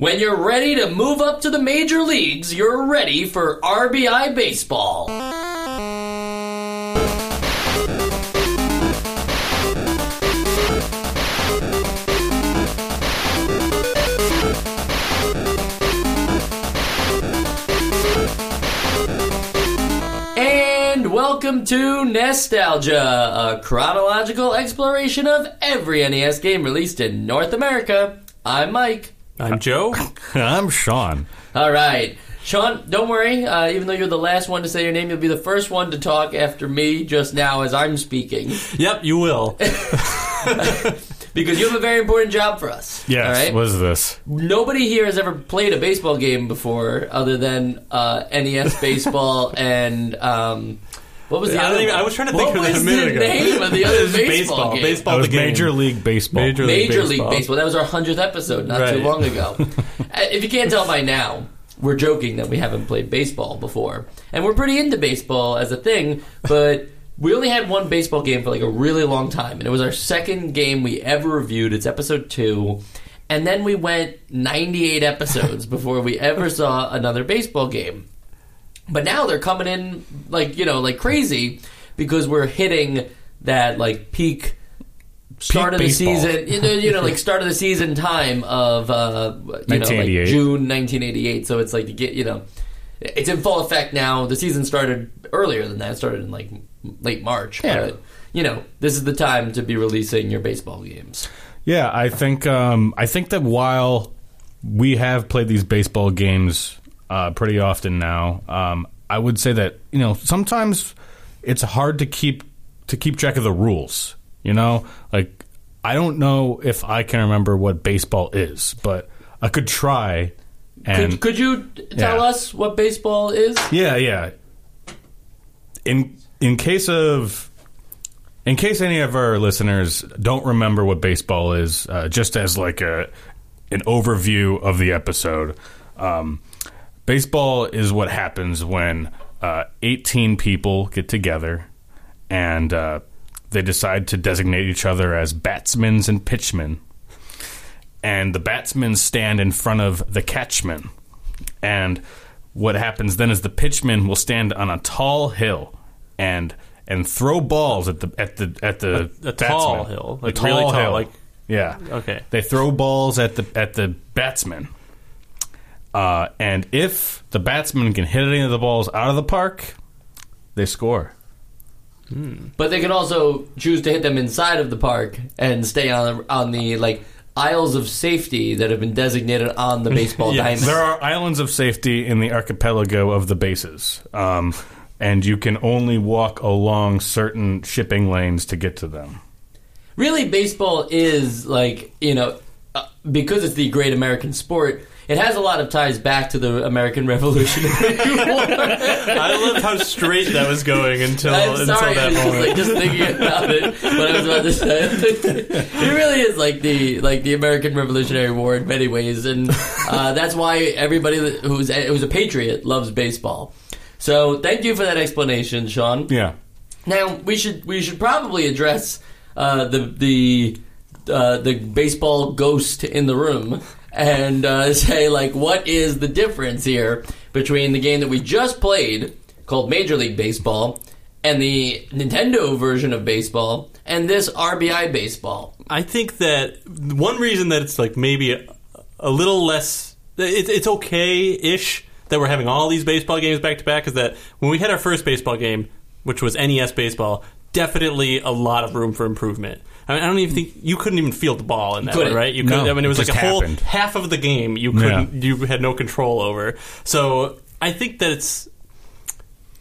When you're ready to move up to the major leagues, you're ready for RBI Baseball. And welcome to Nostalgia, a chronological exploration of every NES game released in North America. I'm Mike. I'm Joe. I'm Sean. All right. Sean, don't worry. Uh, even though you're the last one to say your name, you'll be the first one to talk after me just now as I'm speaking. Yep, you will. Because you have a very important job for us. Yes. All right? What is this? Nobody here has ever played a baseball game before other than uh, NES baseball and. Um, what was the I, other even, one? I was trying to What think of that was a minute the ago. name of the It other was baseball, baseball. game? Baseball. That was the game. Major League Baseball. Major League Major League Baseball. Baseball. That was our hundredth episode not too long ago. Uh, if you can't tell by now, we're joking that we haven't played baseball before, and we're pretty into baseball as a thing. But we only had one baseball game for like a really long time, and it was our second game we ever reviewed. It's episode two. And then we went 98 episodes before we ever saw another baseball game. But now they're coming in like, you know, like crazy because we're hitting that like peak start of the baseball. season, you know, you know, like start of the season time of uh, you know, like June 1988. So it's like to get, you know, it's in full effect now. The season started earlier than that. It started in like late March. Yeah. But you know, this is the time to be releasing your baseball games. Yeah, I think um, I think that while we have played these baseball games uh, pretty often now, um, I would say that you know sometimes it's hard to keep to keep track of the rules. You know, like I don't know if I can remember what baseball is, but I could try. And Could, could you tell Yeah. us what baseball is? Yeah, yeah. In in case of in case any of our listeners don't remember what baseball is, uh, just as like a an overview of the episode, um, baseball is what happens when uh, 18 people get together and uh, they decide to designate each other as batsmen and pitchmen. And the batsmen stand in front of the catchmen. And what happens then is the pitchmen will stand on a tall hill and and throw balls at the at the at the A- a tall hill, A like really tall, like- yeah. Okay. They throw balls at the at the batsman. Uh, and if the batsman can hit any of the balls out of the park, they score. But they can also choose to hit them inside of the park and stay on on the like aisles of safety that have been designated on the baseball diamond. There are islands of safety in the archipelago of the bases, um, and you can only walk along certain shipping lanes to get to them. really, baseball is like you know uh, because it's the great American sport. It has a lot of ties back to the American Revolutionary War. I love how straight that was going until I'm until sorry, that I just, moment. like just thinking about it. What I was about to say, it really is like the like the American Revolutionary War in many ways, and uh, that's why everybody that- who's who's a patriot loves baseball. So thank you for that explanation, Sean. Yeah. Now we should we should probably address uh, the the uh, the baseball ghost in the room and uh, say like what is the difference here between the game that we just played called Major League Baseball and the Nintendo version of baseball and this RBI baseball. I think that one reason that it's like maybe a, a little less, it, it's okay ish that we're having all these baseball games back to back is that when we had our first baseball game, which was NES baseball, definitely a lot of room for improvement. I, mean, I don't even think you couldn't even feel the ball in that one, right? You couldn't. I mean, it was it like a just whole half of the game you couldn't, you had no control over. So I think that it's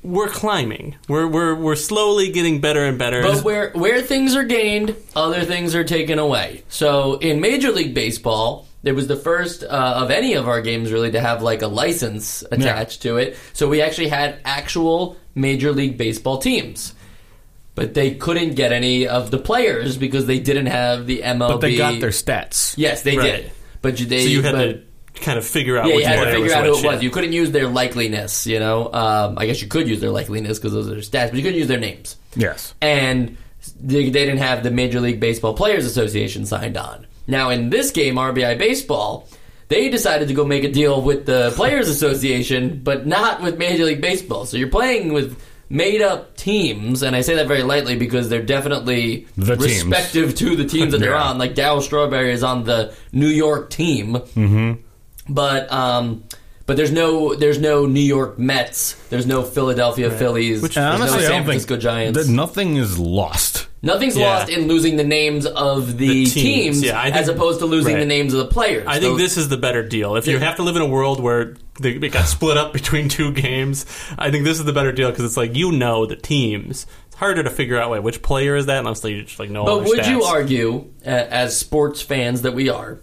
we're climbing. We're we're we're slowly getting better and better. But where where things are gained, other things are taken away. So in Major League Baseball, there was the first uh, of any of our games really to have like a license attached to it. So we actually had actual Major League Baseball teams. But they couldn't get any of the players because they didn't have the MLB. But they got their stats. yes, they Right. did. But you, they, so you had but- to kind of figure out yeah, which you had to figure out who it was. yeah. You couldn't use their likeliness, you know. Um, I guess you could use their likeliness because those are their stats, but you couldn't use their names Yes. and they, they didn't have the Major League Baseball Players Association signed on. Now, in this game, RBI Baseball, they decided to go make a deal with the Players Association, but not with Major League Baseball. So you're playing with made up teams, and I say that very lightly because they're definitely The teams. respective to the teams that they're on. Like Darryl Strawberry is on the New York team, mm-hmm. but um, but there's no there's no New York Mets, there's no Philadelphia Phillies, And there's honestly, no I San don't Francisco think Giants. that nothing is lost. Nothing's Yeah. lost in losing the names of the, The teams, teams. Yeah, I think- as opposed to losing right. the names of the players. I think So- this is the better deal. If you have to live in a world where they, it got split up between two games, I think this is the better deal because it's like you know the teams. It's harder to figure out wait, which player is that unless you just like know. all But their would you stats. argue, uh, as sports fans that we are,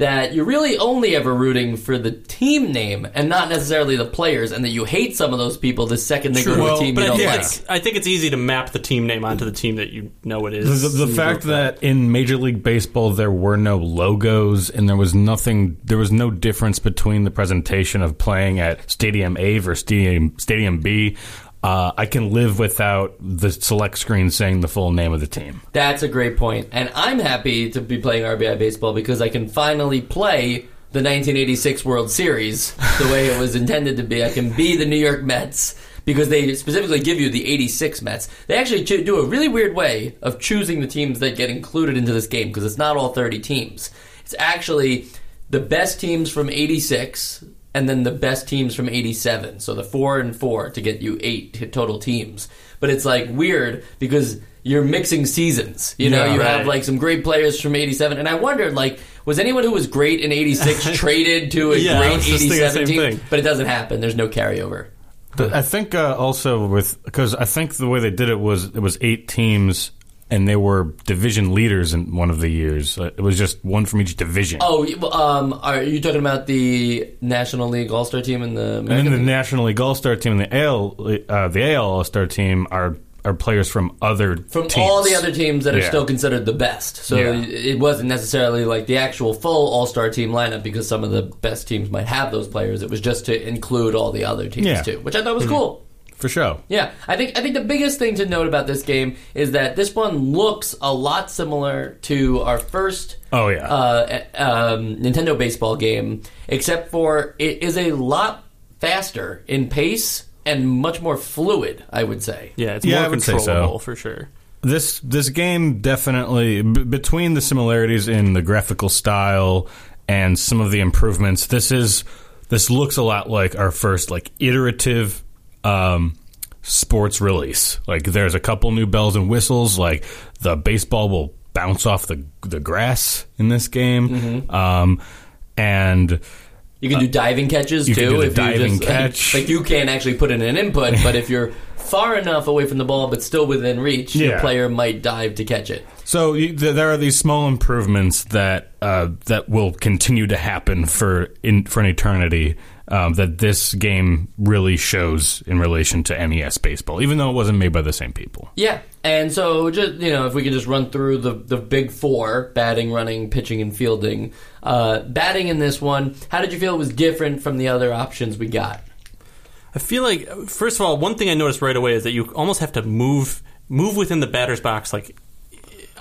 that you're really only ever rooting for the team name and not necessarily the players, and that you hate some of those people the second they go to Well, a team But you I don't think, like? it's, I think it's easy to map the team name onto the team that you know it The, is. the, the fact that in Major League Baseball there were no logos and there was nothing, there was no difference between the presentation of playing at Stadium A versus Stadium Stadium B. Uh, I can live without the select screen saying the full name of the team. That's a great point. And I'm happy to be playing RBI baseball because I can finally play the 1986 World Series the way it was intended to be. I can be the New York Mets because they specifically give you the 86 Mets. They actually do a really weird way of choosing the teams that get included into this game because it's not all 30 teams. It's actually the best teams from 86 and then the best teams from 87. So the 4 and 4 to get you 8 total teams. But it's like weird because you're mixing seasons. You know, Yeah, you have like some great players from 87 and I wondered like was anyone who was great in 86 traded to a Yeah, great was just thinking the 87 team? thing. But it doesn't happen. There's no carryover. But I think uh, also with because I think the way they did it was it was eight teams and they were division leaders in one of the years. Uh, It was just one from each division. Oh, you- um, are you talking about the National League All Star team and the and American then the League? National League All Star team and the AL uh, the AL All Star team are are players from other from teams. all the other teams that are Yeah. still considered the best. So Yeah. it wasn't necessarily like the actual full All Star team lineup because some of the best teams might have those players. It was just to include all the other teams Yeah. too, which I thought was cool. For sure. Yeah, I think I think the biggest thing to note about this game is that this one looks a lot similar to our first Oh yeah. uh, um, Nintendo baseball game, except for it is a lot faster in pace and much more fluid. I would say. yeah, it's Yeah, I more would say so. controllable for sure. this this game definitely b- between the similarities in the graphical style and some of the improvements this is this looks a lot like our first like iterative um sports release like there's a couple new bells and whistles like the baseball will bounce off the the grass in this game um and You can do diving catches you too. can do the if diving you just, catch. like, you can't actually put in an input, but if you're far enough away from the ball but still within reach, your player might dive to catch it. So you, th- there are these small improvements that uh, that will continue to happen for in for an eternity. Um, that this game really shows in relation to NES baseball, even though it wasn't made by the same people. Yeah, and so just you know, if we can just run through the the big four: batting, running, pitching, and fielding. Uh, batting in this one, how did you feel it was different from the other options we got? I feel like first of all, one thing I noticed right away is that you almost have to move move within the batter's box, like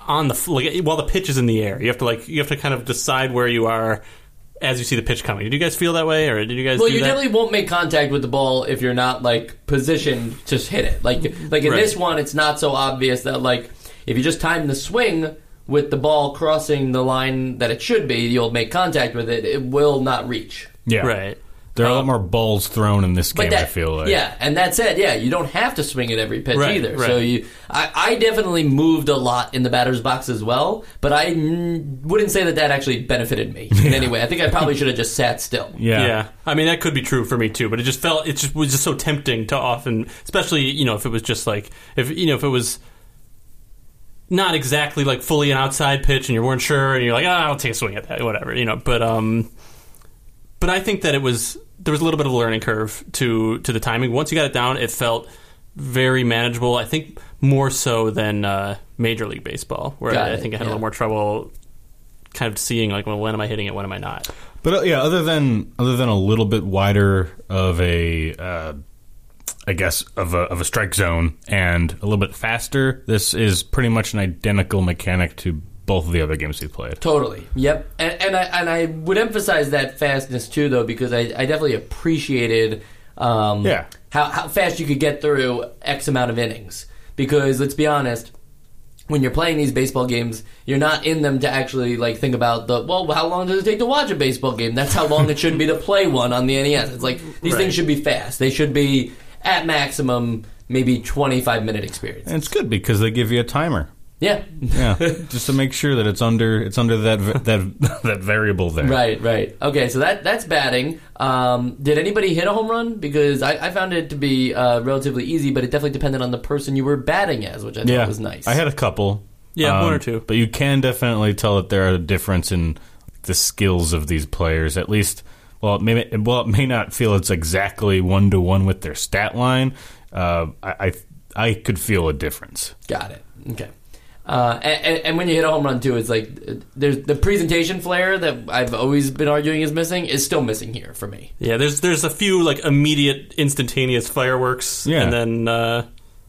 on the like while the pitch is in the air. You have to like you have to kind of decide where you are as you see the pitch coming. Did you guys feel that way, or did you guys? Well, do you that? definitely won't make contact with the ball if you're not like positioned to hit it. Like like in Right. this one, it's not so obvious that like if you just time the swing with the ball crossing the line that it should be, you'll make contact with it. It will not reach. Yeah, right. There are a lot Um, more balls thrown in this game. That, I feel like. yeah, and that said, yeah, you don't have to swing at every pitch Right, either. right. So you, I, I definitely moved a lot in the batter's box as well, but I mm, wouldn't say that that actually benefited me in any way. I think I probably should have just sat still. yeah, Yeah. I mean that could be true for me too, but it just felt it just was just so tempting to often, especially you know if it was just like if you know if it was not exactly like fully an outside pitch and you weren't sure and you're like ah, I'll take a swing at that whatever you know but um but I think that it was there was a little bit of a learning curve to to the timing once you got it down it felt very manageable I think more so than uh, Major League Baseball where I, I think I had yeah. a little more trouble kind of seeing like well when am I hitting it when am I not But uh, yeah, other than other than a little bit wider of a, uh, I guess of a of a strike zone and a little bit faster, this is pretty much an identical mechanic to both of the other games we've played. Totally. Yep. And, and I and I would emphasize that fastness too, though, because I, I definitely appreciated um, Yeah. how how fast you could get through X amount of innings. Because let's be honest, when you're playing these baseball games, you're not in them to actually like think about the well, how long does it take to watch a baseball game? That's how long it should be to play one on the NES. It's like these Right. things should be fast. They should be at maximum maybe 25 minute experience. And it's good because they give you a timer. Yeah. Yeah, just to make sure that it's under it's under that that that variable there. Right, right. Okay, so that that's batting. Um, did anybody hit a home run? Because I, I found it to be uh, relatively easy, but it definitely depended on the person you were batting as, which I Yeah, thought was nice. I had a couple. Yeah, Um, one or two. But you can definitely tell that there are a difference in the skills of these players. At least, well, it may, well, it may not feel it's exactly one to one with their stat line. Uh, I, I I could feel a difference. Got it. Okay. Uh, and, and- and when you hit a home run too, it's like there's the presentation flair that I've always been arguing is missing is still missing here for me. Yeah, there's there's a few like immediate, instantaneous fireworks, Yeah. and then uh,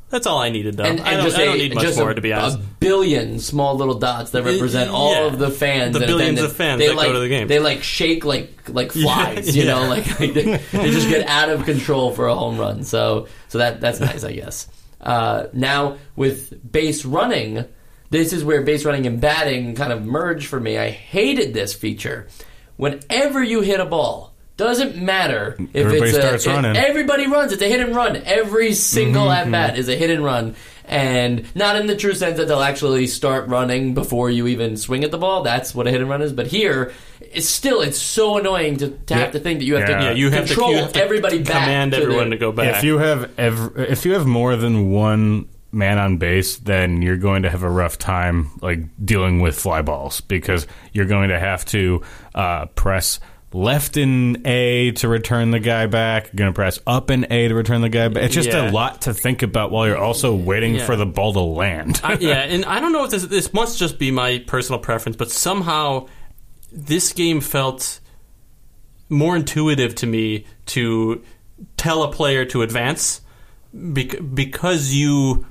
that's all I needed. Though And, I, don't, just don't need much more a, to be honest. a billion small little dots that represent all Yeah. of the fans, The and billions attendance. of fans they that go like, to the game. They like shake like like flies, you know, like, like they, they just get out of control for a home run. So so that that's nice, I guess. Uh, now with base running, this is where base running and batting kind of merge for me. I hated this feature. Whenever you hit a ball, doesn't matter if Everybody it's a, starts it- running. Everybody runs. It's a hit and run. Every single Mm-hmm. at bat is a hit and run, and not in the true sense that they'll actually start running before you even swing at the ball. That's what a hit and run is. But here, it's still it's so annoying to, to have to think that you have Yeah. to yeah, you have to control you have to everybody back. command to everyone the, to go back. If you have ev- if you have more than one man on base, then you're going to have a rough time like dealing with fly balls because you're going to have to uh, press left in A to return the guy back. You're going to press up in A to return the guy back. It's just Yeah. a lot to think about while you're also waiting Yeah. for the ball to land. I, yeah, and I don't know if this this must just be my personal preference, but somehow this game felt more intuitive to me to tell a player to advance because you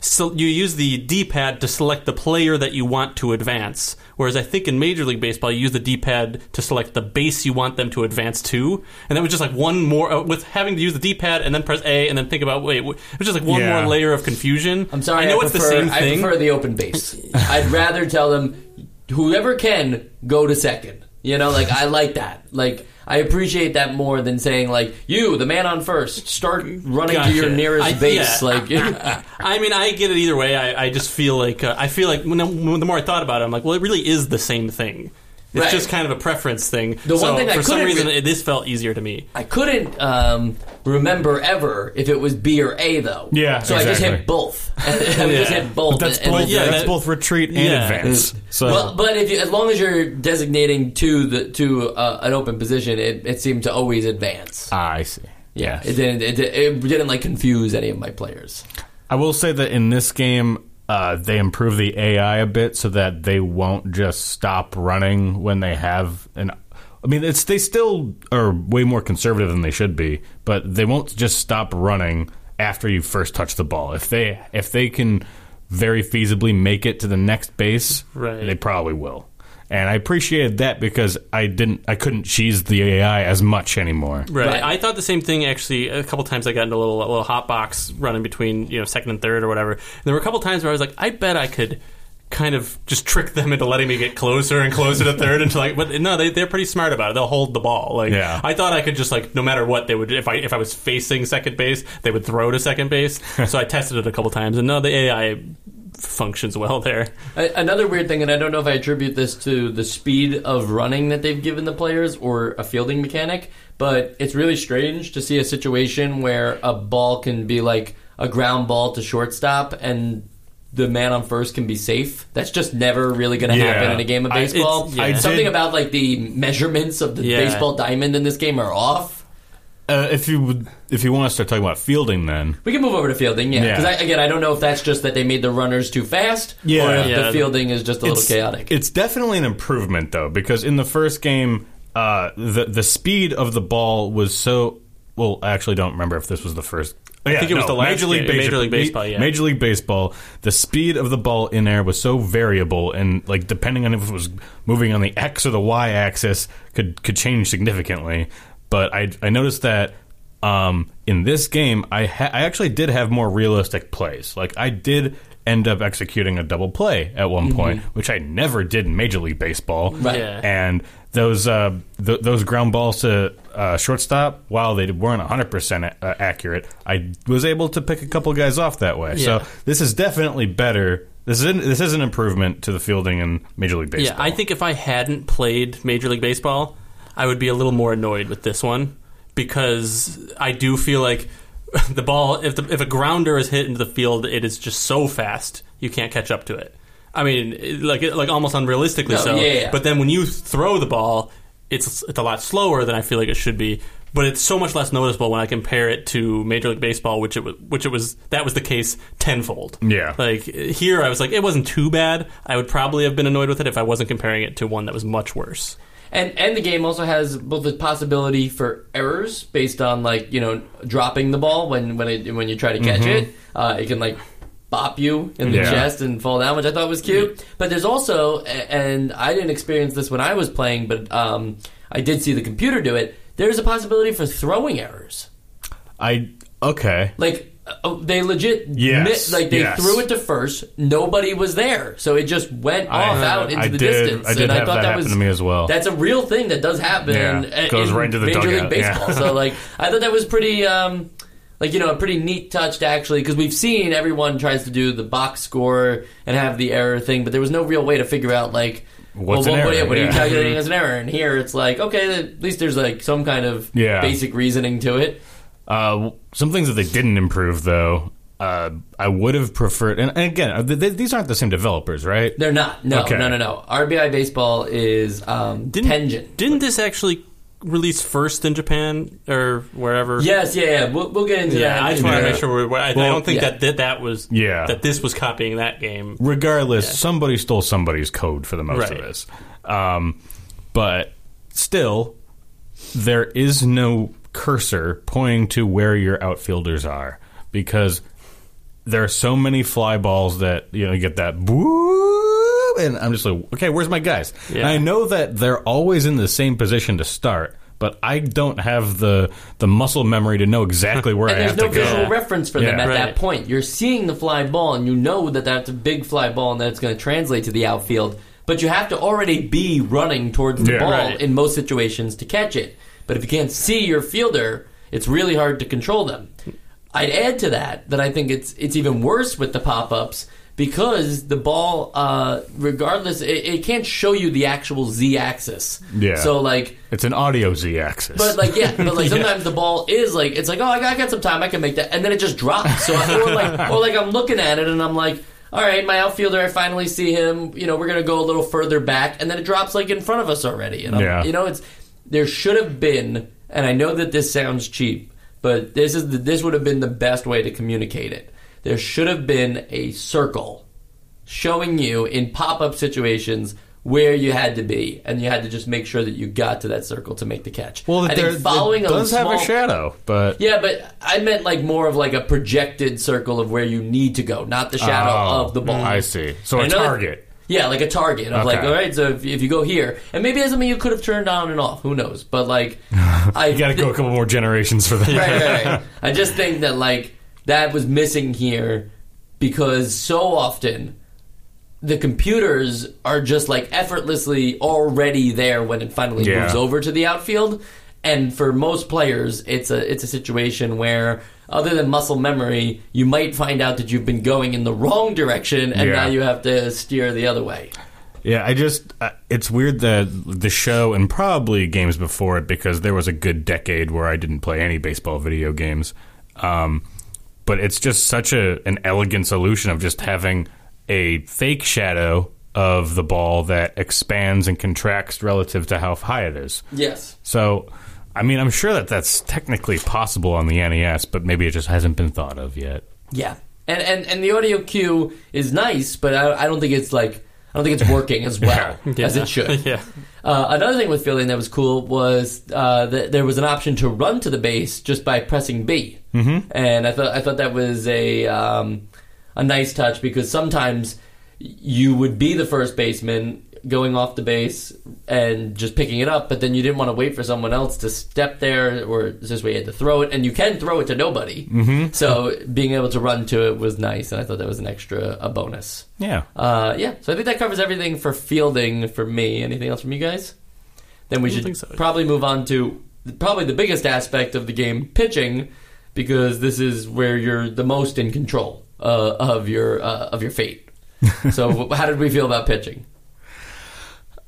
so you use the D-pad to select the player that you want to advance. Whereas I think in Major League Baseball, you use the D-pad to select the base you want them to advance to, and that was just like one more uh, with having to use the D-pad and then press A and then think about wait, wh- it was just like one Yeah. more layer of confusion. I'm sorry. I know I it's prefer, the same thing. I prefer the open base. I'd rather tell them whoever can go to second. You know, like I like that. Like I appreciate that more than saying like you, the man on first, start running to your nearest I- base. yeah. Like I mean, I get it either way. I, I just feel like uh, I feel like when, when the more I thought about it, I'm like, well, it really is the same thing. It's Right. just kind of a preference thing. The one so thing I for some couldn't reason, re- this felt easier to me. I couldn't um, remember ever if it was B or A though. Yeah, so I just hit both. I just hit both. that's and- both. and- yeah, that's that- both retreat and yeah. advance. So Well, but if you, as long as you're designating to the to uh, an open position, it, it seemed to always advance. Ah, I see. Yeah, it didn't. It, it didn't like confuse any of my players. I will say that in this game, uh, they improve the AI a bit so that they won't just stop running when they have an. I mean, it's they still are way more conservative than they should be, but they won't just stop running after you first touch the ball. If they if they can very feasibly make it to the next base, Right. they probably will. And I appreciated that because I didn't, I couldn't cheese the AI as much anymore. Right. Right. I thought the same thing actually. A couple times I got into a little a little hot box running between you know second and third or whatever. And there were a couple times where I was like, I bet I could kind of just trick them into letting me get closer and closer to third until like but no they they're pretty smart about it they'll hold the ball like Yeah. I thought I could just like no matter what they would if I if I was facing second base they would throw to second base so I tested it a couple times and no the AI functions well there Another weird thing, and I don't know if I attribute this to the speed of running that they've given the players or a fielding mechanic, but it's really strange to see a situation where a ball can be like a ground ball to shortstop and the man on first can be safe. That's just never really going to Yeah. happen in a game of baseball. it's- yeah. Something about like the measurements of the Yeah. baseball diamond in this game are off. Uh, if you would, if you want to start talking about fielding, then We can move over to fielding, yeah. Yeah. Because again, I don't know if that's just that they made the runners too fast, Yeah. or if Yeah. the fielding is just a little it's, chaotic. It's definitely an improvement though, because in the first game, uh, the the speed of the ball was so. Well, I actually don't remember if this was the first. Yeah, think it was the last Major League, game- Baseball, Major League Baseball, yeah. Major League Baseball. The speed of the ball in air was so variable, and like depending on if it was moving on the X or the Y axis, could could change significantly. But I I noticed that um, in this game, I ha- I actually did have more realistic plays. Like I did end up executing a double play at one point, which I never did in Major League Baseball. Right. Yeah. And those uh, th- those ground balls to uh, shortstop, while they weren't 100 percent accurate, I was able to pick a couple guys off that way. Yeah. So this is definitely better. This is an, this is an improvement to the fielding in Major League Baseball. Yeah, I think if I hadn't played Major League Baseball, I would be a little more annoyed with this one because I do feel like the ball, if the, if a grounder is hit into the field, it is just so fast you can't catch up to it. I mean, like like almost unrealistically No, so. yeah, yeah. But then when you throw the ball, it's it's a lot slower than I feel like it should be. But it's so much less noticeable when I compare it to Major League Baseball, which it was, which it was that was the case tenfold. Yeah. like here I was like, it wasn't too bad. I would probably have been annoyed with it if I wasn't comparing it to one that was much worse. And and the game also has both the possibility for errors based on like you know dropping the ball when when it, when you try to catch it, uh, it can like bop you in the Yeah. chest and fall down, which I thought was cute. But there's also, and I didn't experience this when I was playing, but um, I did see the computer do it. There's a possibility for throwing errors. I okay. Like they legit, Yes, mi- like they yes. threw it to first. Nobody was there, so it just went I- off out into I the did- distance. I did and I thought that that was to me as well. That's a real thing that does happen. Yeah, in- goes in right into the Major dugout, League Baseball. yeah. so like, I thought that was pretty. Um, like you know, a pretty neat touch to actually because we've seen everyone tries to do the box score and have the error thing, but there was no real way to figure out like What's well, an what, error? what are you Yeah. calculating as an error? And here it's like okay, at least there's like some kind of Yeah. basic reasoning to it. Uh, some things that they didn't improve though. Uh, I would have preferred, and, and again, uh, th- th- these aren't the same developers, right? They're not. No, Okay. no, no, no. RBI baseball is um, Didn't Tengen. didn't this actually release first in Japan or wherever? Yes, yeah, yeah. We'll, we'll get into Yeah, that. I just want to the- make sure. We're, I, I don't think yeah. that, that that was Yeah. that this was copying that game. regardless, somebody stole somebody's code for the most Right. of this. Um, but still, there is no cursor pointing to where your outfielders are because there are so many fly balls that you know you get that boo, and I'm just like, okay, where's my guys? Yeah. And I know that they're always in the same position to start. But I don't have the the muscle memory to know exactly where And I there's have no to go. visual reference for them at Right. that point. You're seeing the fly ball, and you know that that's a big fly ball, and that it's going to translate to the outfield. But you have to already be running towards the Yeah. ball Right. in most situations to catch it. But if you can't see your fielder, it's really hard to control them. I'd add to that that I think it's it's even worse with the pop ups because the ball, uh, regardless, it, it can't show you the actual z axis. Yeah. So like It's an audio z axis. but like yeah, but like sometimes the ball is like it's like oh I got, I got some time I can make that and then it just drops. So I, or like or like I'm looking at it and I'm like all right my outfielder I finally see him you know we're gonna go a little further back and then it drops like in front of us already and I'm, Yeah. you know it's there should have been and I know that this sounds cheap but this is the, this would have been the best way to communicate it. There should have been a circle showing you in pop-up situations where you had to be, and you had to just make sure that you got to that circle to make the catch. well, I there think following it a does small, have a shadow, but Yeah, but I meant like more of like a projected circle of where you need to go, not the shadow Oh, of the ball. I see. So I a target. Yeah, like a target of like, Okay. all right, so if, if you go here, and maybe that's something you could have turned on and off. Who knows? But like, I You got to go a couple more generations for that. right, right, right. I just think that like that was missing here because so often the computers are just like effortlessly already there when it finally Yeah. moves over to the outfield. And for most players, it's a it's a situation where, other than muscle memory, you might find out that you've been going in the wrong direction, and Yeah. now you have to steer the other way. Yeah, I just uh, it's weird that the show and probably games before it because there was a good decade where I didn't play any baseball video games. Um, but it's just such a an elegant solution of just having a fake shadow of the ball that expands and contracts relative to how high it is. Yes. So, I mean, I'm sure that that's technically possible on the NES, but maybe it just hasn't been thought of yet. Yeah, and and and the audio cue is nice, but I, I don't think it's like I don't think it's working as well Yeah. as it should. yeah. Uh, another thing with feeling that was cool was uh, that there was an option to run to the base just by pressing B, mm-hmm. and I thought I thought that was a um, a nice touch because sometimes you would be the first baseman going off the base and just picking it up, but then you didn't want to wait for someone else to step there, or this way you had to throw it, and you can throw it to nobody. Mm-hmm. So being able to run to it was nice, and I thought that was an extra a bonus. Yeah. Uh, yeah, so I think that covers everything for fielding for me. Anything else from you guys? Then we should so. probably move on to probably the biggest aspect of the game, pitching, because this is where you're the most in control uh, of your uh, of your fate. so, how did we feel about pitching?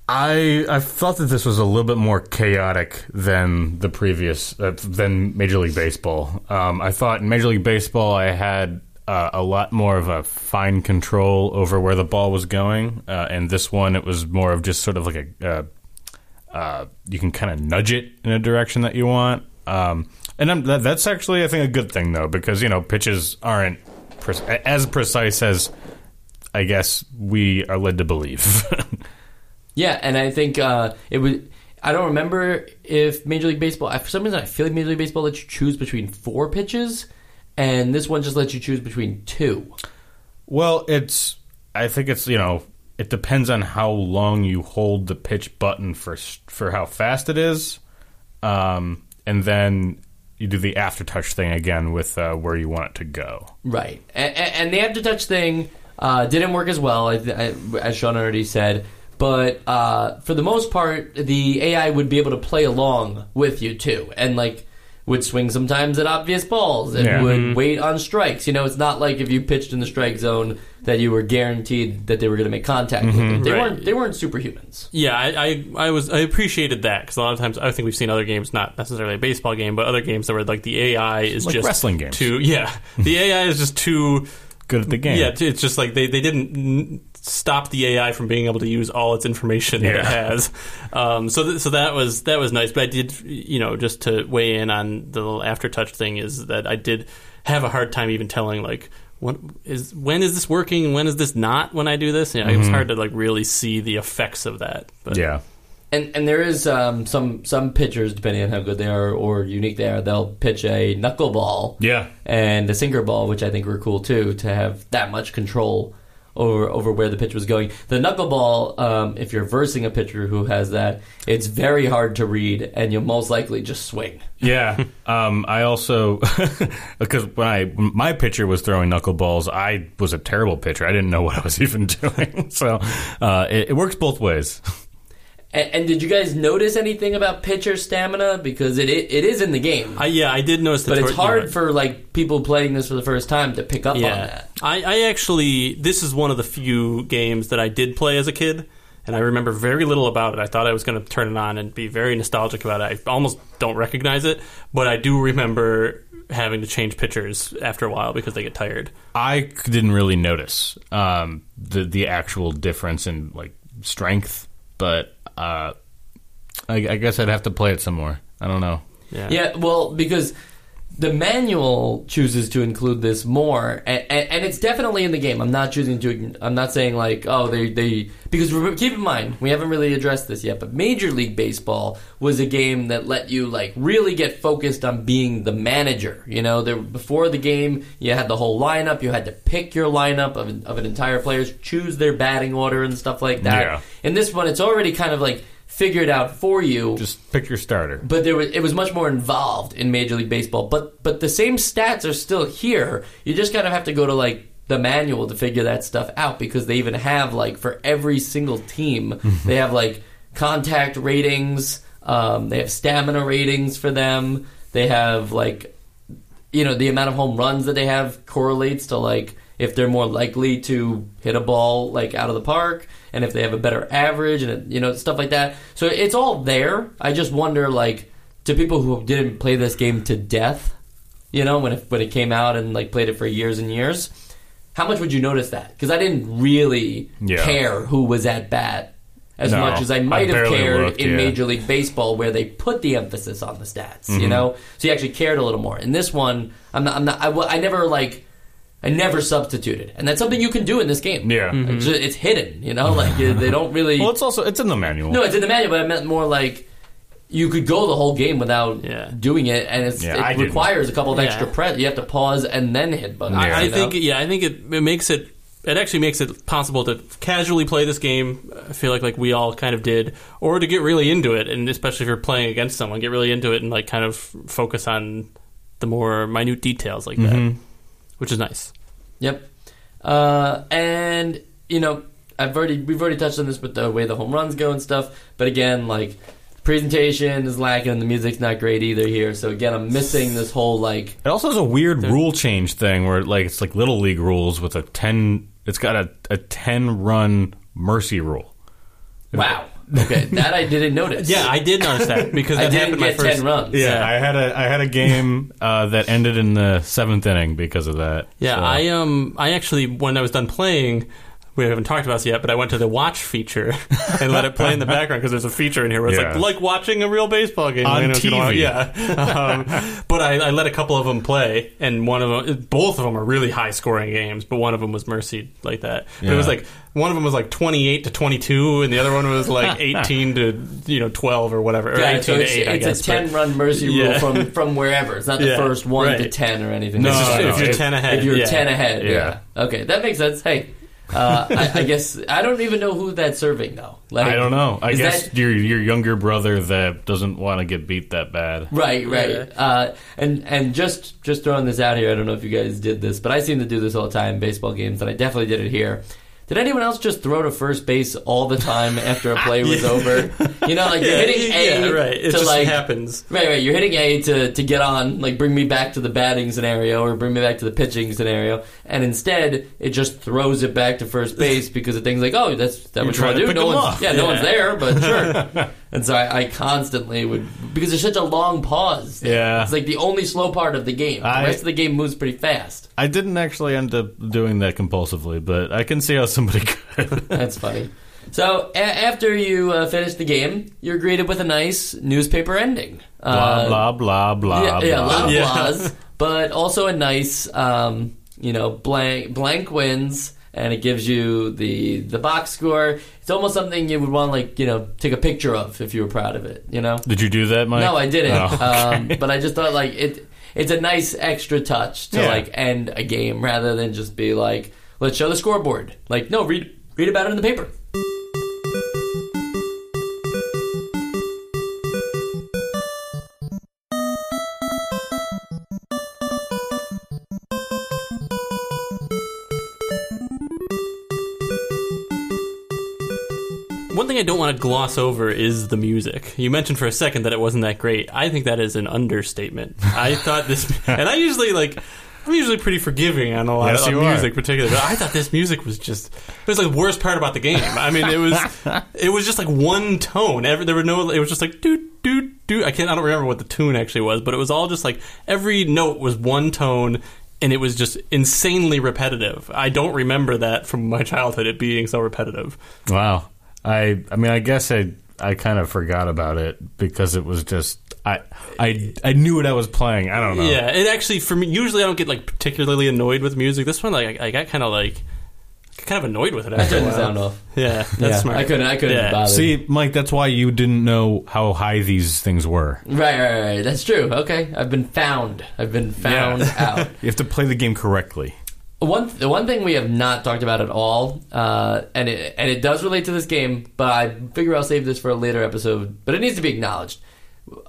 I I thought that this was a little bit more chaotic than the previous uh, than Major League Baseball. Um, I thought in Major League Baseball I had uh, a lot more of a fine control over where the ball was going, uh, and this one it was more of just sort of like a uh, uh, you can kind of nudge it in a direction that you want. Um, and that, that's actually I think a good thing though because you know pitches aren't pre- as precise as I guess we are led to believe. Yeah, and I think uh, it was. I don't remember if Major League Baseball. I- For some reason, I feel like Major League Baseball lets you choose between four pitches, and this one just lets you choose between two. Well, it's. I think it's you know it depends on how long you hold the pitch button for for how fast it is, um, and then you do the aftertouch thing again with uh, where you want it to go. Right, and, and the aftertouch thing uh, didn't work as well, I, I, as Sean already said. But uh, for the most part, the AI would be able to play along with you too, and like would swing sometimes at obvious balls and Yeah. would wait on strikes. You know, it's not like if you pitched in the strike zone that you were guaranteed that they were going to make contact with you. They Right. weren't. They weren't superhumans. Yeah, I, I, I was I appreciated that because a lot of times I think we've seen other games, not necessarily a baseball game, but other games that were like the AI is Like just wrestling games. Too yeah, the AI is just too Good at the game. yeah. It's just like they they didn't stop the AI from being able to use all its information that it has. Um, so th- so that was that was nice. But I did you know just to weigh in on the little aftertouch thing is that I did have a hard time even telling like. What is when is this working and when is this not when I do this? You know, It was hard to like really see the effects of that. But yeah. And and there is um, some some pitchers, depending on how good they are or unique they are, they'll pitch a knuckleball Yeah. and a sinker ball, which I think were cool too, to have that much control over over where the pitch was going. The knuckleball, um, if you're versing a pitcher who has that, it's very hard to read, and you'll most likely just swing. Yeah. um, I also because when I my pitcher was throwing knuckleballs, I was a terrible pitcher. I didn't know what I was even doing. so uh, it, it works both ways. And, and did you guys notice anything about pitcher stamina? Because it it, it is in the game, I, yeah, I did notice that. but it's hard you know, for like people playing this for the first time to pick up on Yeah, that. I, I actually this is one of the few games that I did play as a kid, and I remember very little about it. I thought I was going to turn it on and be very nostalgic about it. I almost don't recognize it, but I do remember having to change pitchers after a while because they get tired. I didn't really notice um, the the actual difference in like strength, but uh, I, I guess I'd have to play it some more. I don't know. Yeah, Yeah, well, because the manual chooses to include this more, and, and, and it's definitely in the game. I'm not choosing to. I'm not saying like, oh, they they because keep in mind we haven't really addressed this yet. But Major League Baseball was a game that let you like really get focused on being the manager. You know, there before the game you had the whole lineup. You had to pick your lineup of an, of an entire players, choose their batting order and stuff like that. Yeah. In this one, it's already kind of like figured out for you Just pick your starter. but there was it was much more involved in Major League Baseball. But but the same stats are still here. You just kind of have to go to like the manual to figure that stuff out because they even have like for every single team they have like contact ratings. Um, they have stamina ratings for them. They have like you know the amount of home runs that they have correlates to like if they're more likely to hit a ball like out of the park and if they have a better average and you know stuff like that so it's all there i just wonder like to people who didn't play this game to death you know when it, when it came out and like played it for years and years how much would you notice that because i didn't really Yeah. care who was at bat as No, much as i I might have cared looked, in yeah. major league baseball where they put the emphasis on the stats Mm-hmm. you know so you actually cared a little more in this one i'm not i'm not i, I never like I never substituted, and that's something you can do in this game. Yeah. Mhm. it's, just- it's hidden. You know, like they don't really. Well, it's also it's in the manual. no, it's in the manual, but I meant more like you could go the whole game without Yeah. doing it, and it's, Yeah, I it didn't. requires a couple of Yeah. extra press. You have to pause and then hit buttons. Yeah. I you know? think yeah, I think it, it makes it it actually makes it possible to casually play this game. I feel like like we all kind of did, or to get really into it, and especially if you're playing against someone, get really into it and like kind of focus on the more minute details like that, which is nice. Yep. Uh, and you know, I've already we've already touched on this with the way the home runs go and stuff. But again, like presentation is lacking and the music's not great either here. So again, I'm missing this whole like It also has a weird rule change thing where like it's like little league rules with a ten. It's got a, a ten run mercy rule. wow. Okay, that I didn't notice. Yeah, I did notice that because I that didn't happened my get first. ten runs. Yeah. I had a I had a game uh, that ended in the seventh inning because of that. Yeah, So- I um, I actually when I was done playing, we haven't talked about this yet, but I went to the watch feature and let it play in the background because there's a feature in here where it's Yeah. like like watching a real baseball game On You know, if you don't TV. yeah, um, but I, I let a couple of them play, and one of them, both of them are really high scoring games, but one of them was mercy like that. But It was like one of them was like 28 to 22, and the other one was like 18 to you know 12 or whatever, or Yeah, 18 so to it's, 8, I it's guess. a but- ten run mercy rule Yeah. from from wherever. It's not the Yeah, first one to ten or anything. No, It's just no, if you're it- 10 ahead, if you're yeah. ten ahead. Yeah. Yeah. Okay, that makes sense. Hey. Uh, I, I guess I don't even know who that's serving though. Like, I don't know. I guess that- your your younger brother that doesn't want to get beat that bad. Right, right. Yeah. Uh, and and just just throwing this out here, I don't know if you guys did this, but I seem to do this all the time in baseball games, and I definitely did it here. Did anyone else just throw to first base all the time after a play was over? You know, like you're hitting A yeah, right. It to just like happens. Right, right. You're hitting A to, to get on, like bring me back to the batting scenario or bring me back to the pitching scenario, and instead it just throws it back to first base because it thinks like, oh, that's that what you want to do. No one's yeah, no one's there, but sure. and so I, I constantly would because there's such a long pause. Yeah. it's like the only slow part of the game. The I- rest of the game moves pretty fast. I didn't actually end up doing that compulsively, but I can see how somebody could. That's funny. So a- after you uh, finish the game, you're greeted with a nice newspaper ending. blah Uh, blah blah blah. yeah, yeah, a blah. lot of Yeah. blahs, but also a nice, um, you know, blank blank wins, and it gives you the the box score. It's almost something you would want, to like you know, take a picture of if you were proud of it. You know, Did you do that, Mike? no, I didn't. Oh, okay. um, but I just thought like it. It's a nice extra touch to Yeah. like end a game rather than just be like, let's show the scoreboard. Like, no, read read about it in the paper. One thing I don't want to gloss over is the music. You mentioned for a second that it wasn't that great. I think that is an understatement. I thought this, and I usually like. I'm usually pretty forgiving on a lot Yes, of you are. music, particularly. But I thought this music was just it was like the worst part about the game. I mean, it was it was just like one tone. Every, there were no. It was just like doot doot doot. I can't. I don't remember what the tune actually was, but it was all just like every note was one tone, and it was just insanely repetitive. I don't remember that from my childhood. It being so repetitive. Wow. I I mean I guess I I kind of forgot about it because it was just I I I knew what I was playing. I don't know. Yeah, it actually for me. Usually, I don't get like particularly annoyed with music. This one, like, I, I got kind of like kind of annoyed with it. I After a turned the sound off. Yeah, that's yeah, smart. I couldn't. I couldn't Yeah. bother. See, Mike, that's why you didn't know how high these things were. Right, right, right. That's true. Okay, I've been found. I've been found out. You have to play the game correctly. One the one thing we have not talked about at all, uh, and it and it does relate to this game, but I figure I'll save this for a later episode. But it needs to be acknowledged.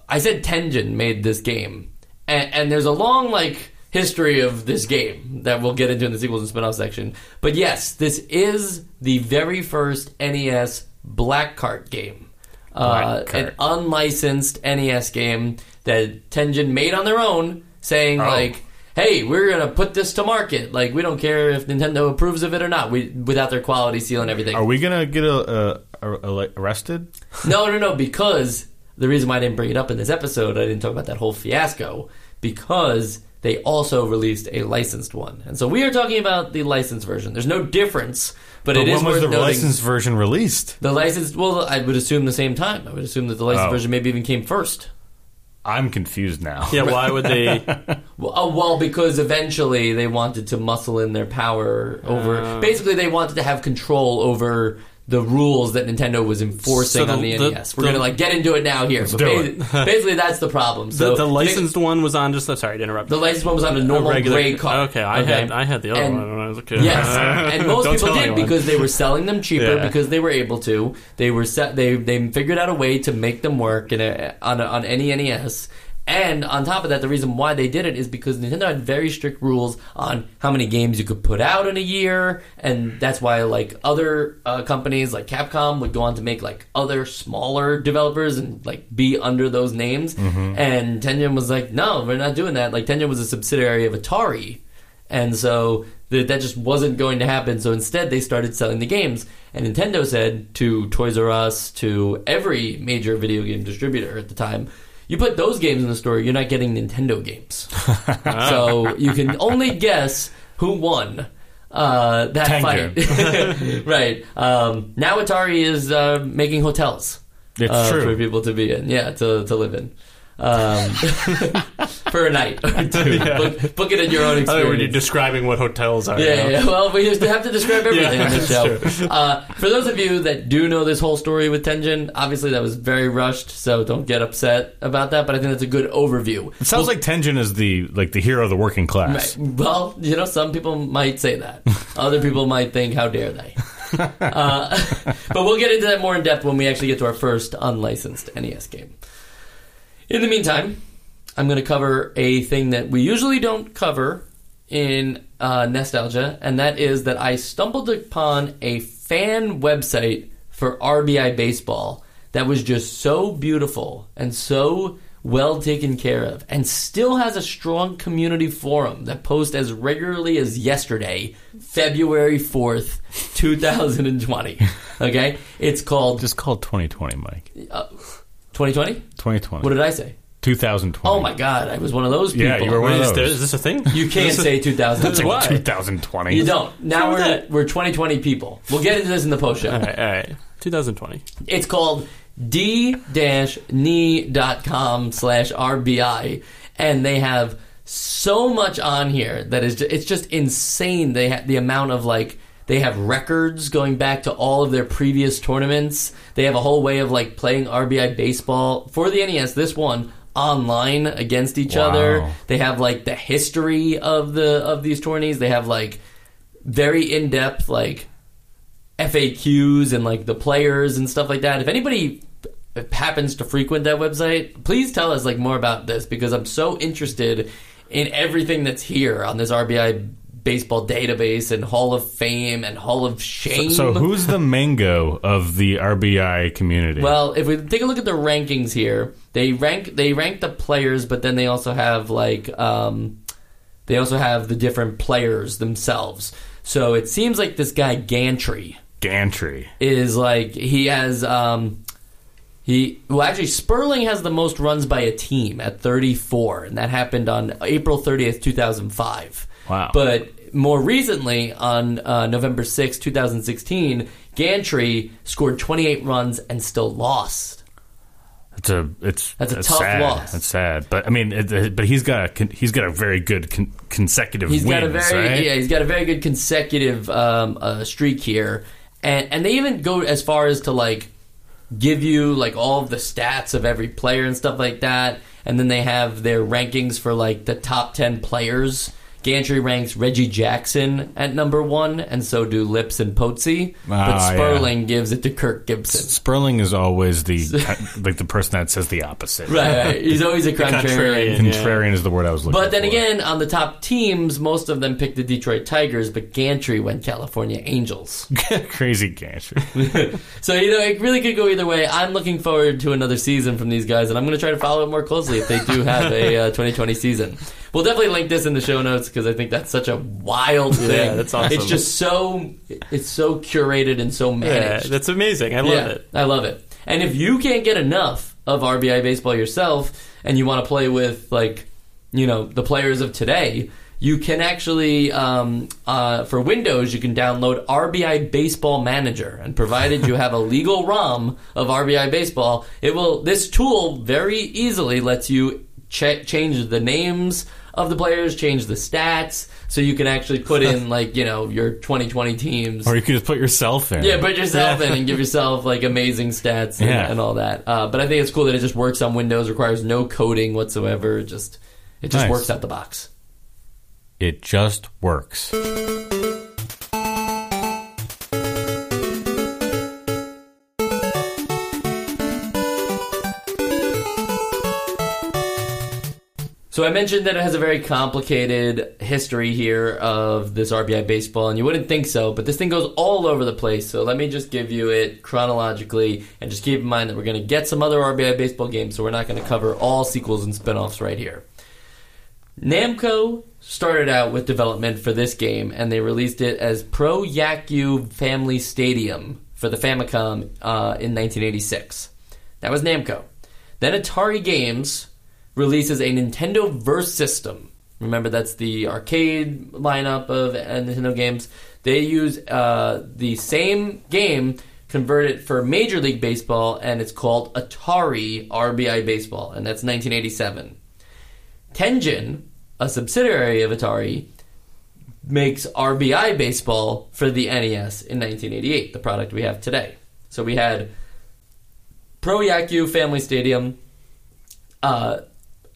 I said Tengen made this game, and, and there's a long like history of this game that we'll get into in the sequels and spin-off section. But yes, this is the very first NES Black Cart game. Uh, Black an unlicensed NES game that Tengen made on their own, saying Oh. like, "Hey, we're gonna put this to market. Like, we don't care if Nintendo approves of it or not. We without their quality seal and everything." Are we gonna get a, a, a, arrested? No, no, no. Because the reason why I didn't bring it up in this episode, I didn't talk about that whole fiasco, because they also released a licensed one, and so we are talking about the licensed version. There's no difference, but, But it is when was the noting. licensed version released? The licensed, well, I would assume the same time. I would assume that the licensed Oh. version maybe even came first. I'm confused now. Yeah, why would they? Well, oh, well, because eventually they wanted to muscle in their power over. Uh. basically, they wanted to have control over the rules that Nintendo was enforcing So the- on the, the- NES. We're the- gonna like get into it now here. But do ba- basically, that's the problem. So the, the they- licensed one was on just. Sorry to interrupt. the licensed one was on a normal regular gray card. Okay, I had I had the other And- one when I was a kid. Yes, and most people did anyone. because they were selling them cheaper Yeah. because they were able to. They were set. They they figured out a way to make them work in a, on a, on any NES. And on top of that, the reason why they did it is because Nintendo had very strict rules on how many games you could put out in a year, and that's why like other uh, companies like Capcom would go on to make like other smaller developers and like be under those names. And Tengen was like, no, we're not doing that. Like Tengen was a subsidiary of Atari. And so th- that just wasn't going to happen. So instead, they started selling the games. And Nintendo said to Toys R Us, to every major video game distributor at the time, you put those games in the store, you're not getting Nintendo games. so you can only guess who won. Uh, that Tengen. fight, right? Um, now Atari is uh, making hotels It's uh, true. for people to be in, yeah, to to live in. Um, for a night or two. book, book it at your own I thought we were experience. describing what hotels are. Yeah, yeah. Well, we just have to describe everything Yeah, on this show. Uh, for those of you that do know this whole story with Tengen, obviously that was very rushed, so don't get upset about that. But I think that's a good overview. It sounds like Tengen is the like the hero of the working class. Right. Well, you know, some people might say that. Other people might think, "How dare they?" uh, but we'll get into that more in depth when we actually get to our first unlicensed NES game. In the meantime, I'm going to cover a thing that we usually don't cover in uh, nostalgia, and that is that I stumbled upon a fan website for RBI baseball that was just so beautiful and so well taken care of, and still has a strong community forum that posts as regularly as yesterday, February fourth, two thousand and twenty. Okay, it's called Just called 2020, Mike. 2020. 2020. What did I say? 2020. Oh my god, I was one of those people. Yeah, you were one of Is, those. there, is this a thing? You can't Is this a- say 2020. Why? 2020. You don't. Now we're that? we're 2020 people. We'll get into this in the post show. All right, all right. 2020. It's called d-knee.com slash RBI, and they have so much on here that is just, it's just insane. They ha- the amount of like they have records going back to all of their previous tournaments. They have a whole way of like playing RBI baseball for the NES. This one online against each Wow. other. They have like the history of the of these tourneys. They have like very in depth like FAQs and like the players and stuff like that. If anybody happens to frequent that website, please tell us like more about this because I'm so interested in everything that's here on this RBI baseball database and Hall of Fame and Hall of Shame. So who's the mango of the RBI community? Well, if we take a look at the rankings here, they rank they rank the players, but then they also have like um, they also have the different players themselves. So it seems like this guy Gantry Gantry. is like he has um he well actually Sperling has the most runs by a team at 34 and that happened on April 30th 2005 Wow. but more recently on uh, November 6th 2016 Gantry scored 28 runs and still lost It's a it's That's a it's tough sad. loss. It's sad, but I mean, it, but he's got a he's got a very good con- consecutive. He's got a very right? yeah. He's got a very good consecutive um, uh, streak here, and and they even go as far as to like give you like all of the stats of every player and stuff like that, and then they have their rankings for like the top ten players. Gantry ranks Reggie Jackson at number one, and so do Lips and Potsy. but Ah, yeah. Sperling gives it to Kirk Gibson. Sperling is always the like the person that says the opposite. Right, right. He's always a contrarian. contrarian. Contrarian is the word I was looking for. But then again, on the top teams, most of them picked the Detroit Tigers, but Gantry went California Angels. crazy Gantry. So you know, it really could go either way. I'm looking forward to another season from these guys, and I'm going to try to follow it more closely if they do have a uh, 2020 season. We'll definitely link this in the show notes because I think that's such a wild thing. that's awesome. It's just so it's so curated and so Yeah, managed. that's amazing. I love yeah, it. I love it. And if you can't get enough of RBI baseball yourself, and you want to play with like you know the players of today, You can actually, um, uh, for Windows, you can download RBI Baseball Manager, and provided you have a legal ROM of RBI Baseball, it will. This tool very easily lets you ch- change the names of the players, change the stats, so you can actually put in like you know your 2020 teams. Or you could just put yourself in. Yeah, put yourself in and give yourself like amazing stats and, Yeah. and all that. Uh, but I think it's cool that it just works on Windows, requires no coding whatsoever. It Just it just Nice. works out the box. It just works. So I mentioned that it has a very complicated history here of this RBI baseball, and you wouldn't think so, but this thing goes all over the place. So let me just give you it chronologically, and just keep in mind that we're going to get some other RBI baseball games, so we're not going to cover all sequels and spin-offs right here. Namco started out with development for this game, and they released it as Pro Yakyu Family Stadium for the Famicom uh, in 1986. That was Namco. Then Atari Games releases a Nintendo Verse system. Remember, that's the arcade lineup of uh, Nintendo games. They use uh, the same game, convert it for Major League Baseball, and it's called Atari RBI Baseball, and that's 1987. Tengen, a subsidiary of Atari, makes RBI Baseball for the NES in 1988, the product we have today. So we had Pro Yakyu Family Stadium, uh,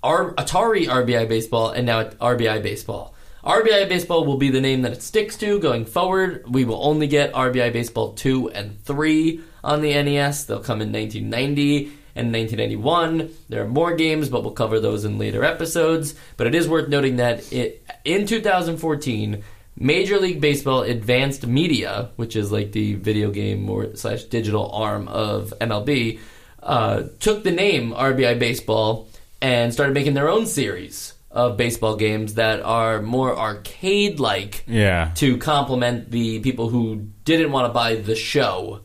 R- Atari RBI Baseball, and now RBI Baseball. RBI Baseball will be the name that it sticks to going forward. We will only get RBI Baseball 2 and 3 on the NES. They'll come in 1990 and 1991. There are more games, but we'll cover those in later episodes. But it is worth noting that it, in 2014, Major League Baseball Advanced Media, which is like the video game or slash digital arm of MLB, uh, took the name RBI Baseball and started making their own series of baseball games that are more arcade like Yeah. to complement the people who didn't want to buy the show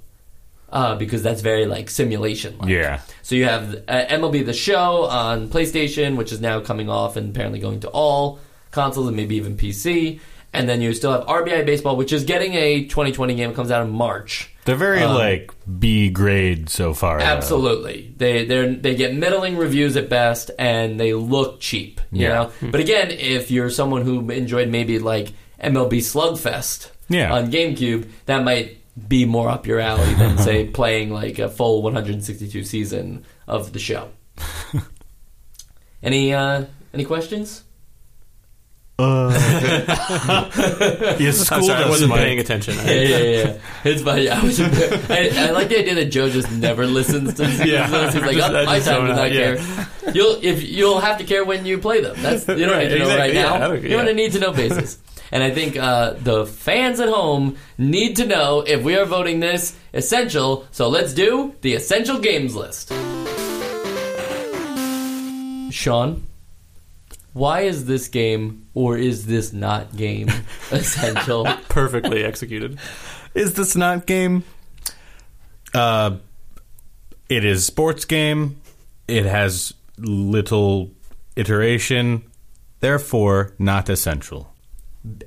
uh, because that's very like simulation like. Yeah. So you have uh, MLB The Show on PlayStation, which is now coming off and apparently going to all consoles and maybe even PC. And then you still have RBI Baseball, which is getting a 2020 game. It comes out in March. They're very Um, like B grade so far. though. Absolutely, they they they get middling reviews at best, and they look cheap. You Yeah. know, but again, if you're someone who enjoyed maybe like MLB Slugfest Yeah. on GameCube, that might be more up your alley than say playing like a full 162 season of the show. any uh, any questions? You I'm schooled sorry, I wasn't Mike. paying attention. Yeah, yeah, yeah. It's funny. I, was, I, I like the idea that Joe just never listens to these Yeah. episodes. He's like, Just- oh, I my just time zone does not yeah. care. You'll if you'll have to care when you play them. That's you don't Right, need to know right exactly, yeah, now. don't- You're on a need to know basis. And I think uh, the fans at home need to know if we are voting this essential. So let's do the essential games list. Sean, why is this game or is this not game essential? Perfectly executed. Is this not game? Uh, it is sports game. It has little iteration, therefore not essential.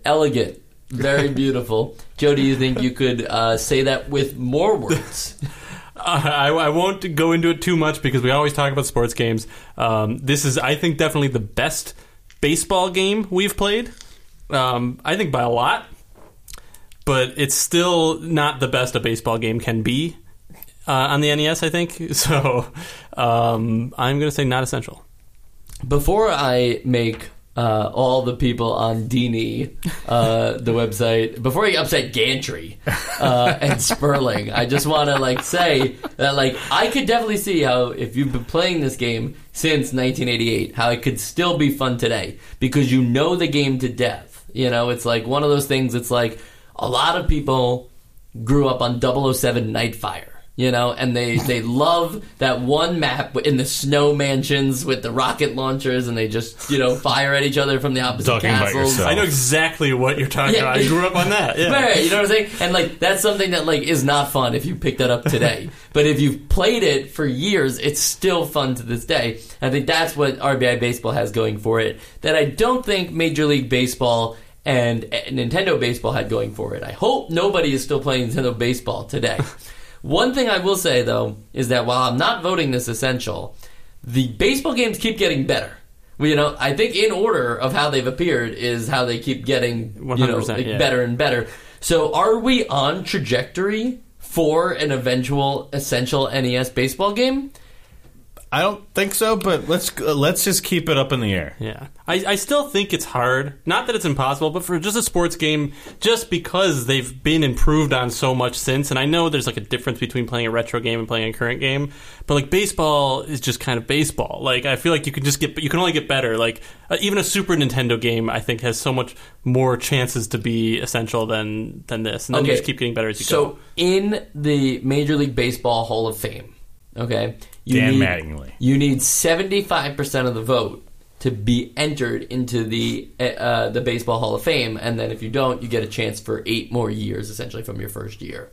Elegant. Very beautiful. Joe, do you think you could uh, say that with more words? I, I won't go into it too much because we always talk about sports games. Um, this is, I think, definitely the best baseball game we've played. Um, I think by a lot, but it's still not the best a baseball game can be uh, on the NES. I think so. Um, I'm going to say not essential. Before I make uh, all the people on Dini, uh, the website, before I upset Gantry uh, and Sperling, I just want to like say that like I could definitely see how if you've been playing this game since 1988, how it could still be fun today because you know the game to death. You know, it's like one of those things. It's like a lot of people grew up on 007 Nightfire. You know, and they, they love that one map in the snow mansions with the rocket launchers, and they just you know fire at each other from the opposite Talking castles. yourself. I know exactly what you're talking Yeah. about. I grew up on that. Yeah. Right, you know what I'm saying? And like that's something that like is not fun if you pick that up today. but if you've played it for years, it's still fun to this day. I think that's what RBI Baseball has going for it. That I don't think Major League Baseball and uh, Nintendo Baseball had going for it. I hope nobody is still playing Nintendo Baseball today. One thing I will say though is that while I'm not voting this essential, the baseball games keep getting better. Well, You know, I think in order of how they've appeared is how they keep getting you know yeah. better and better. So, are we on trajectory for an eventual essential NES baseball game? I don't think so, but let's let's just keep it up in the air. Yeah, I, I still think it's hard. Not that it's impossible, but for just a sports game, just because they've been improved on so much since. And I know there's like a difference between playing a retro game and playing a current game, but like baseball is just kind of baseball. Like I feel like you can just get, you can only get better. Like uh, even a Super Nintendo game, I think has so much more chances to be essential than than this. And then you just keep getting better as you so go. So in the Major League Baseball Hall of Fame, okay, you Dan need, Mattingly. You need seventy five percent of the vote to be entered into the uh, the Baseball Hall of Fame, and then if you don't, you get a chance for eight more years, essentially from your first year.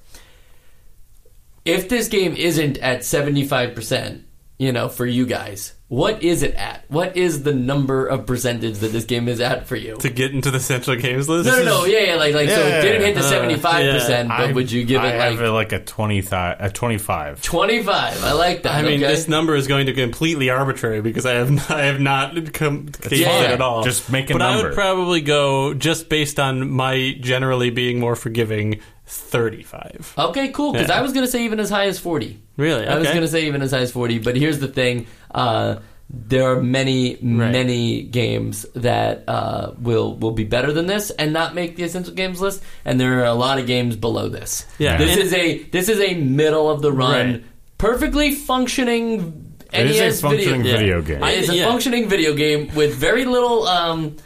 If this game isn't at seventy five percent, you know, for you guys, what is it at? What is the number of percentage that this game is at for you? To get into the Central Games list, No, no, no, yeah, yeah, like, like, so it didn't hit the Uh, seventy five percent, but I- would you give I it have like it like a twenty five, a twenty five. 25. I like that. I mean, okay. this number is going to be completely arbitrary because I have I have not come gauged fine. it at all. Just make a but I would probably go just based on my generally being more forgiving. Thirty-five. Okay, cool. Because Yeah. I was going to say even as high as 40. Really? I was going to say even as high as 40. But here's the thing uh, there are many, Right. many games that uh, will, will be better than this and not make the essential games list. And there are a lot of games below this. Yeah. This And- is a this is a middle of the run, Right. perfectly functioning It is NES a functioning video. video game. It's a Yeah. functioning video game with very little, um,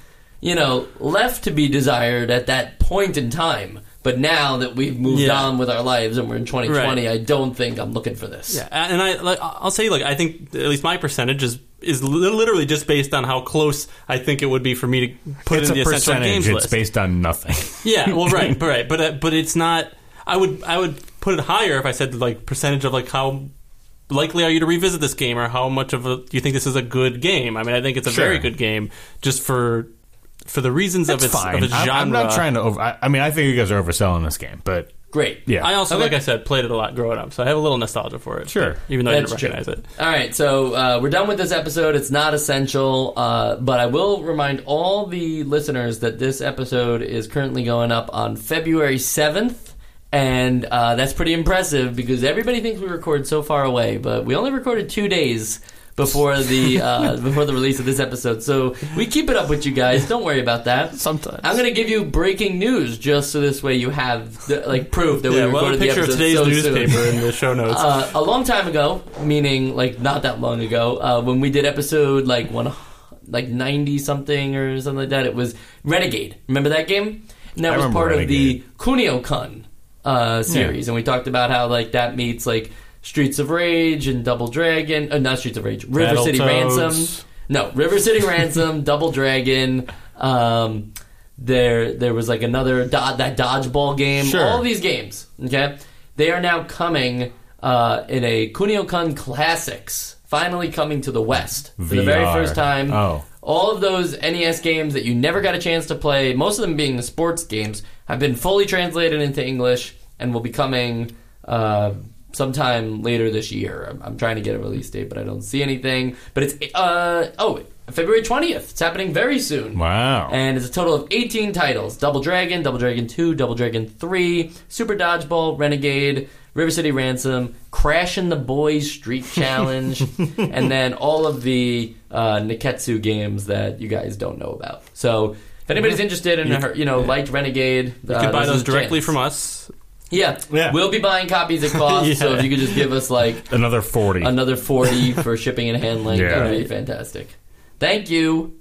you know, left to be desired at that point in time. But now that we've moved Yeah. on with our lives and we're in 2020, Right. I don't think I'm looking for this. Yeah, and I like, I'll say like I think at least my percentage is is literally just based on how close I think it would be for me to put It's in a the essential percentage. games It's list. based on nothing. Yeah, well, right, right, but uh, but it's not. I would I would put it higher if I said like percentage of like how likely are you to revisit this game or how much of a do you think this is a good game? I mean, I think it's a Sure. very good game just for for the reasons of its fine. of its I'm- genre. I'm, not trying to over. I, I mean, I think you guys are overselling this game, but Great. yeah, I also, Okay. like I said, played it a lot growing up, so I have a little nostalgia for it. Sure. even though I didn't true. recognize it. All right, so uh, we're done with this episode. It's not essential, uh, but I will remind all the listeners that this episode is currently going up on February 7th. And uh, that's pretty impressive because everybody thinks we record so far away, but we only recorded two days before the uh, before the release of this episode. So we keep it up with you guys. Don't worry about that. Sometimes. I'm going to give you breaking news just so this way you have the, like proof that Yeah, we well, a the picture of episode today's so soon. newspaper in the show notes. Uh, a long time ago, meaning like not that long ago, uh, when we did episode like one, like ninety something or something like that, it was Renegade. Remember that game? And that I was remember part of the Renegade. Kunio-kun uh, series, and we talked about how like that meets like Streets of Rage and Double Dragon, uh, not Streets of Rage, River City. Ransom. No, River City Ransom, Double Dragon. Um, there, there was like another do- that dodgeball game. Sure. All these games, okay, they are now coming uh, in a Kunio-kun Classics. Finally coming to the West for the very first time. Oh. All of those NES games that you never got a chance to play, most of them being the sports games, have been fully translated into English and will be coming uh, sometime later this year. I'm, I'm trying to get a release date, but I don't see anything. But it's uh, oh February 20th. It's happening very soon. wow. And it's a total of 18 titles Double Dragon, Double Dragon 2, Double Dragon 3, Super Dodgeball, Renegade, River City Ransom, Crash Crashing the Boys Street Challenge, and then all of the uh, Nekketsu games that you guys don't know about. So. If anybody's interested in, her, you know, liked Renegade, you can buy those directly from us. Yeah, Yeah. we'll be buying copies at cost. So if you could just give us like Another forty. another forty for shipping and handling, Yeah. that would be fantastic. Thank you.